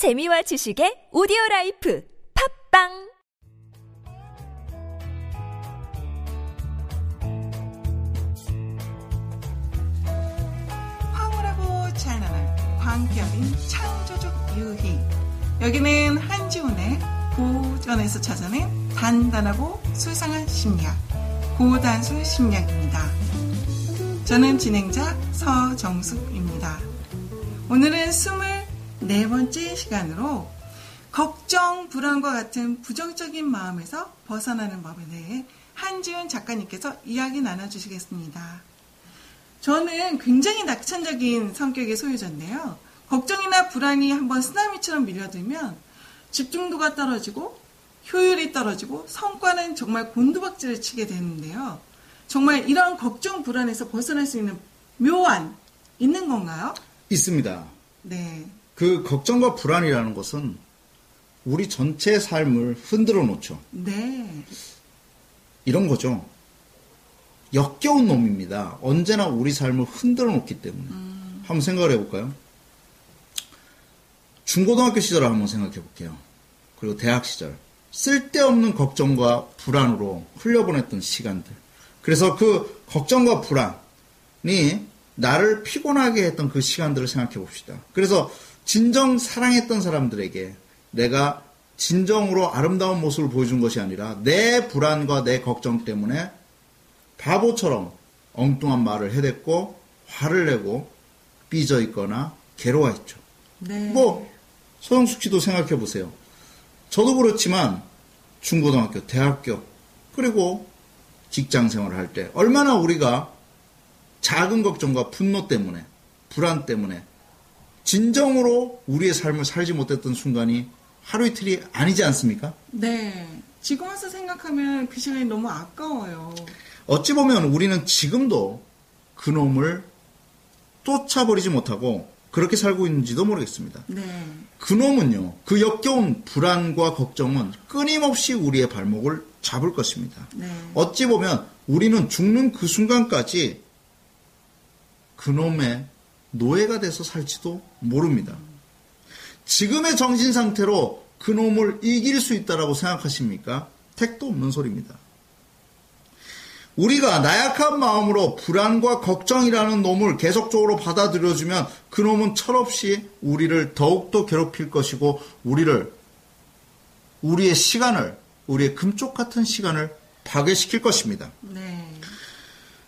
재미와 지식의 오디오 라이프 팟빵 황홀하고 찬란한 광기어린 창조적 유희 여기는 한지훈의 고전에서 찾아낸 단단하고 수상한 심리학 고단수 심리학입니다. 저는 진행자 서정숙입니다. 오늘은 24번째 시간으로 걱정, 불안과 같은 부정적인 마음에서 벗어나는 법에 대해 한지훈 작가님께서 이야기 나눠주시겠습니다. 저는 굉장히 낙천적인 성격의 소유자인데요. 걱정이나 불안이 한번 쓰나미처럼 밀려들면 집중도가 떨어지고 효율이 떨어지고 성과는 정말 곤두박질을 치게 되는데요. 정말 이런 걱정 불안에서 벗어날 수 있는 묘안 있는 건가요? 있습니다. 네. 그 걱정과 불안이라는 것은 우리 전체의 삶을 흔들어 놓죠. 네. 이런 거죠. 역겨운 놈입니다. 언제나 우리 삶을 흔들어 놓기 때문에. 한번 생각을 해볼까요? 중고등학교 시절을 한번 생각해 볼게요. 그리고 대학 시절. 쓸데없는 걱정과 불안으로 흘려보냈던 시간들. 그래서 그 걱정과 불안이 나를 피곤하게 했던 그 시간들을 생각해 봅시다. 그래서 진정 사랑했던 사람들에게 내가 진정으로 아름다운 모습을 보여준 것이 아니라 내 불안과 내 걱정 때문에 바보처럼 엉뚱한 말을 해댔고 화를 내고 삐져 있거나 괴로워했죠. 네. 뭐 서영숙 씨도 생각해 보세요. 저도 그렇지만 중고등학교, 대학교 그리고 직장 생활을 할 때 얼마나 우리가 작은 걱정과 분노 때문에 불안 때문에 진정으로 우리의 삶을 살지 못했던 순간이 하루 이틀이 아니지 않습니까? 네. 지금 와서 생각하면 그 시간이 너무 아까워요. 어찌 보면 우리는 지금도 그놈을 쫓아버리지 못하고 그렇게 살고 있는지도 모르겠습니다. 네. 그놈은요, 그 역겨운 불안과 걱정은 끊임없이 우리의 발목을 잡을 것입니다. 네. 어찌 보면 우리는 죽는 그 순간까지 그놈의 노예가 돼서 살지도 모릅니다. 지금의 정신 상태로 그놈을 이길 수 있다라고 생각하십니까? 택도 없는 소리입니다. 우리가 나약한 마음으로 불안과 걱정이라는 놈을 계속적으로 받아들여주면 그 놈은 철없이 우리를 더욱더 괴롭힐 것이고 우리를 우리의 시간을 우리의 금쪽 같은 시간을 파괴시킬 것입니다. 네.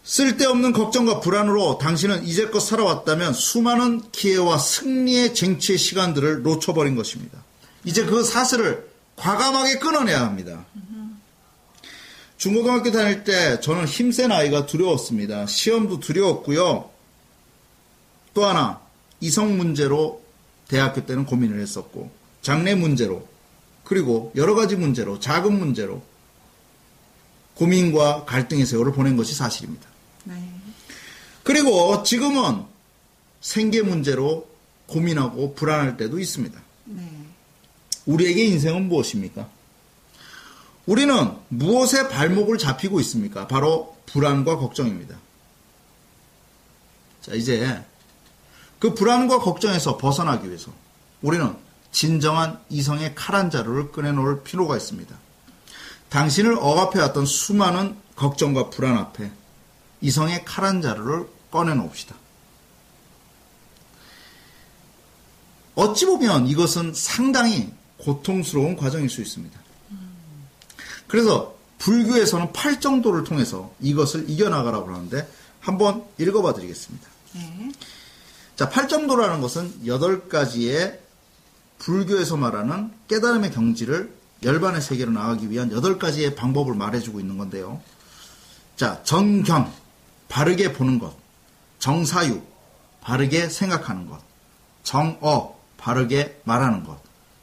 쓸데없는 걱정과 불안으로 당신은 이제껏 살아왔다면 수많은 기회와 승리의 쟁취의 시간들을 놓쳐버린 것입니다. 이제 그 사슬을 과감하게 끊어내야 합니다. 중고등학교 다닐 때 저는 힘센 아이가 두려웠습니다. 시험도 두려웠고요. 또 하나 이성 문제로 대학교 때는 고민을 했었고 장래 문제로 그리고 여러 가지 문제로 작은 문제로 고민과 갈등의 세월을 보낸 것이 사실입니다. 네. 그리고 지금은 생계 문제로 고민하고 불안할 때도 있습니다. 네. 우리에게 인생은 무엇입니까? 우리는 무엇에 발목을 잡히고 있습니까? 바로 불안과 걱정입니다. 자, 이제 그 불안과 걱정에서 벗어나기 위해서 우리는 진정한 이성의 칼 한 자루를 꺼내놓을 필요가 있습니다. 당신을 억압해왔던 수많은 걱정과 불안 앞에 이성의 칼 한 자루를 꺼내놓읍시다. 어찌 보면 이것은 상당히 고통스러운 과정일 수 있습니다. 그래서 불교에서는 팔정도를 통해서 이것을 이겨나가라고 하는데 한번 읽어봐 드리겠습니다. 네. 자, 팔정도라는 것은 여덟 가지의 불교에서 말하는 깨달음의 경지를 열반의 세계로 나가기 위한 여덟 가지의 방법을 말해주고 있는 건데요. 자, 정경, 바르게 보는 것. 정사유, 바르게 생각하는 것. 정어, 바르게 말하는 것.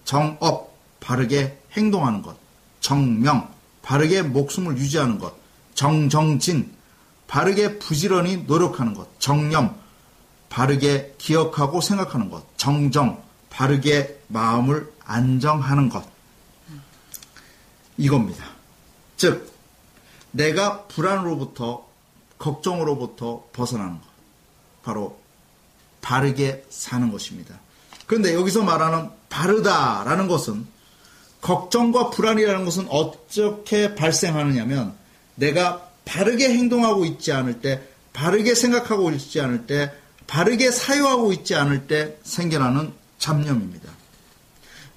정업, 바르게 행동하는 것. 정명, 바르게 목숨을 유지하는 것. 정정진, 바르게 부지런히 노력하는 것. 정념, 바르게 기억하고 생각하는 것. 정정, 바르게 마음을 안정하는 것. 이겁니다. 즉, 내가 불안으로부터, 걱정으로부터 벗어나는 것. 바로 바르게 사는 것입니다. 그런데 여기서 말하는 바르다라는 것은 걱정과 불안이라는 것은 어떻게 발생하느냐면 내가 바르게 행동하고 있지 않을 때, 바르게 생각하고 있지 않을 때, 바르게 사유하고 있지 않을 때 생겨나는 잡념입니다.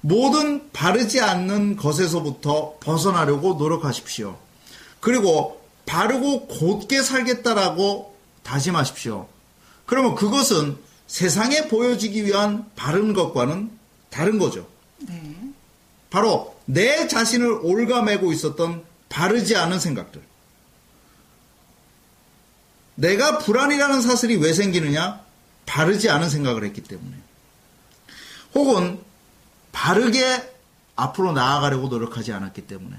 모든 바르지 않는 것에서부터 벗어나려고 노력하십시오. 그리고 바르고 곧게 살겠다라고 다짐하십시오. 그러면 그것은 세상에 보여지기 위한 바른 것과는 다른 거죠. 네. 바로 내 자신을 올가매고 있었던 바르지 않은 생각들. 내가 불안이라는 사슬이 왜 생기느냐? 바르지 않은 생각을 했기 때문에. 혹은 바르게 앞으로 나아가려고 노력하지 않았기 때문에.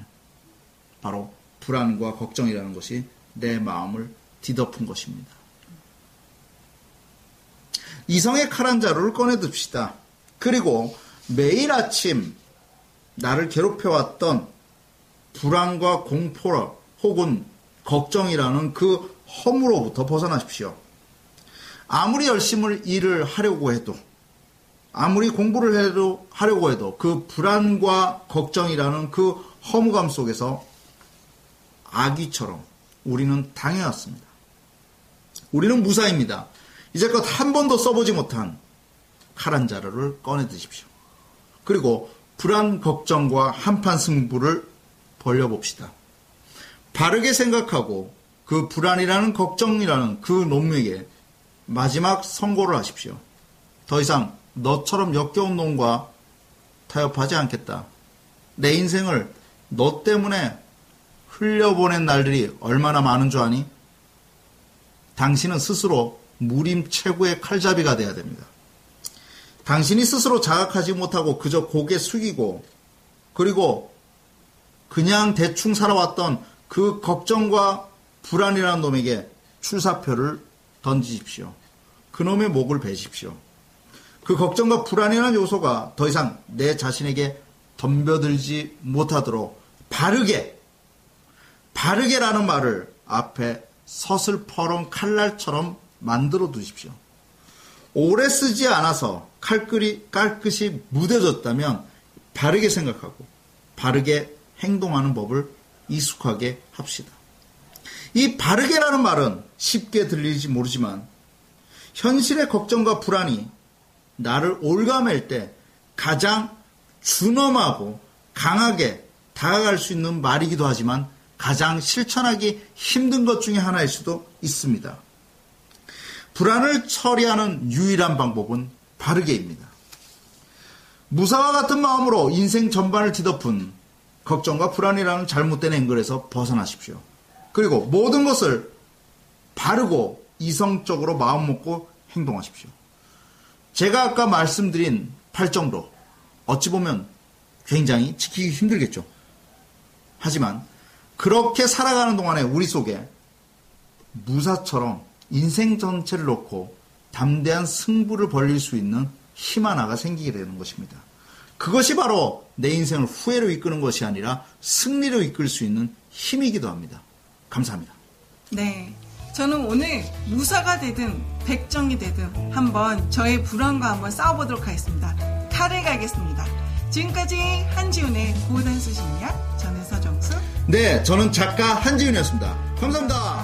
바로 불안과 걱정이라는 것이 내 마음을 뒤덮은 것입니다. 이성의 칼 한 자루를 꺼내둡시다. 그리고 매일 아침 나를 괴롭혀왔던 불안과 공포 혹은 걱정이라는 그 허무로부터 벗어나십시오. 아무리 열심히 일을 하려고 해도 아무리 공부를 해도 하려고 해도 그 불안과 걱정이라는 그 허무감 속에서 아기처럼 우리는 당해왔습니다. 우리는 무사입니다. 이제껏 한 번도 써보지 못한 칼 한 자루를 꺼내 드십시오. 그리고 불안 걱정과 한판 승부를 벌려봅시다. 바르게 생각하고 그 불안이라는 걱정이라는 그 놈에게 마지막 선고를 하십시오. 더 이상 너처럼 역겨운 놈과 타협하지 않겠다. 내 인생을 너 때문에 흘려보낸 날들이 얼마나 많은 줄 아니? 당신은 스스로 무림 최고의 칼잡이가 돼야 됩니다. 당신이 스스로 자각하지 못하고 그저 고개 숙이고 그리고 그냥 대충 살아왔던 그 걱정과 불안이라는 놈에게 출사표를 던지십시오. 그놈의 목을 베십시오. 그 걱정과 불안이라는 요소가 더 이상 내 자신에게 덤벼들지 못하도록 바르게, 바르게라는 말을 앞에 서슬퍼런 칼날처럼 만들어 두십시오. 오래 쓰지 않아서 칼끝이, 깔끝이 무뎌졌다면 바르게 생각하고 바르게 행동하는 법을 익숙하게 합시다. 이 바르게라는 말은 쉽게 들리지 모르지만 현실의 걱정과 불안이 나를 올가맬 때 가장 준엄하고 강하게 다가갈 수 있는 말이기도 하지만 가장 실천하기 힘든 것 중에 하나일 수도 있습니다. 불안을 처리하는 유일한 방법은 바르게입니다. 무사와 같은 마음으로 인생 전반을 뒤덮은 걱정과 불안이라는 잘못된 앵글에서 벗어나십시오. 그리고 모든 것을 바르고 이성적으로 마음 먹고 행동하십시오. 제가 아까 말씀드린 팔정도 어찌 보면 굉장히 지키기 힘들겠죠. 하지만 그렇게 살아가는 동안에 우리 속에 무사처럼 인생 전체를 놓고 담대한 승부를 벌릴 수 있는 힘 하나가 생기게 되는 것입니다. 그것이 바로 내 인생을 후회로 이끄는 것이 아니라 승리로 이끌 수 있는 힘이기도 합니다. 감사합니다. 네. 저는 오늘 무사가 되든 백정이 되든 한번 저의 불안과 한번 싸워보도록 하겠습니다. 칼을 가겠습니다. 지금까지 한지훈의 고단수 심리학 저는 서정수 네, 저는 작가 한지윤이었습니다. 감사합니다.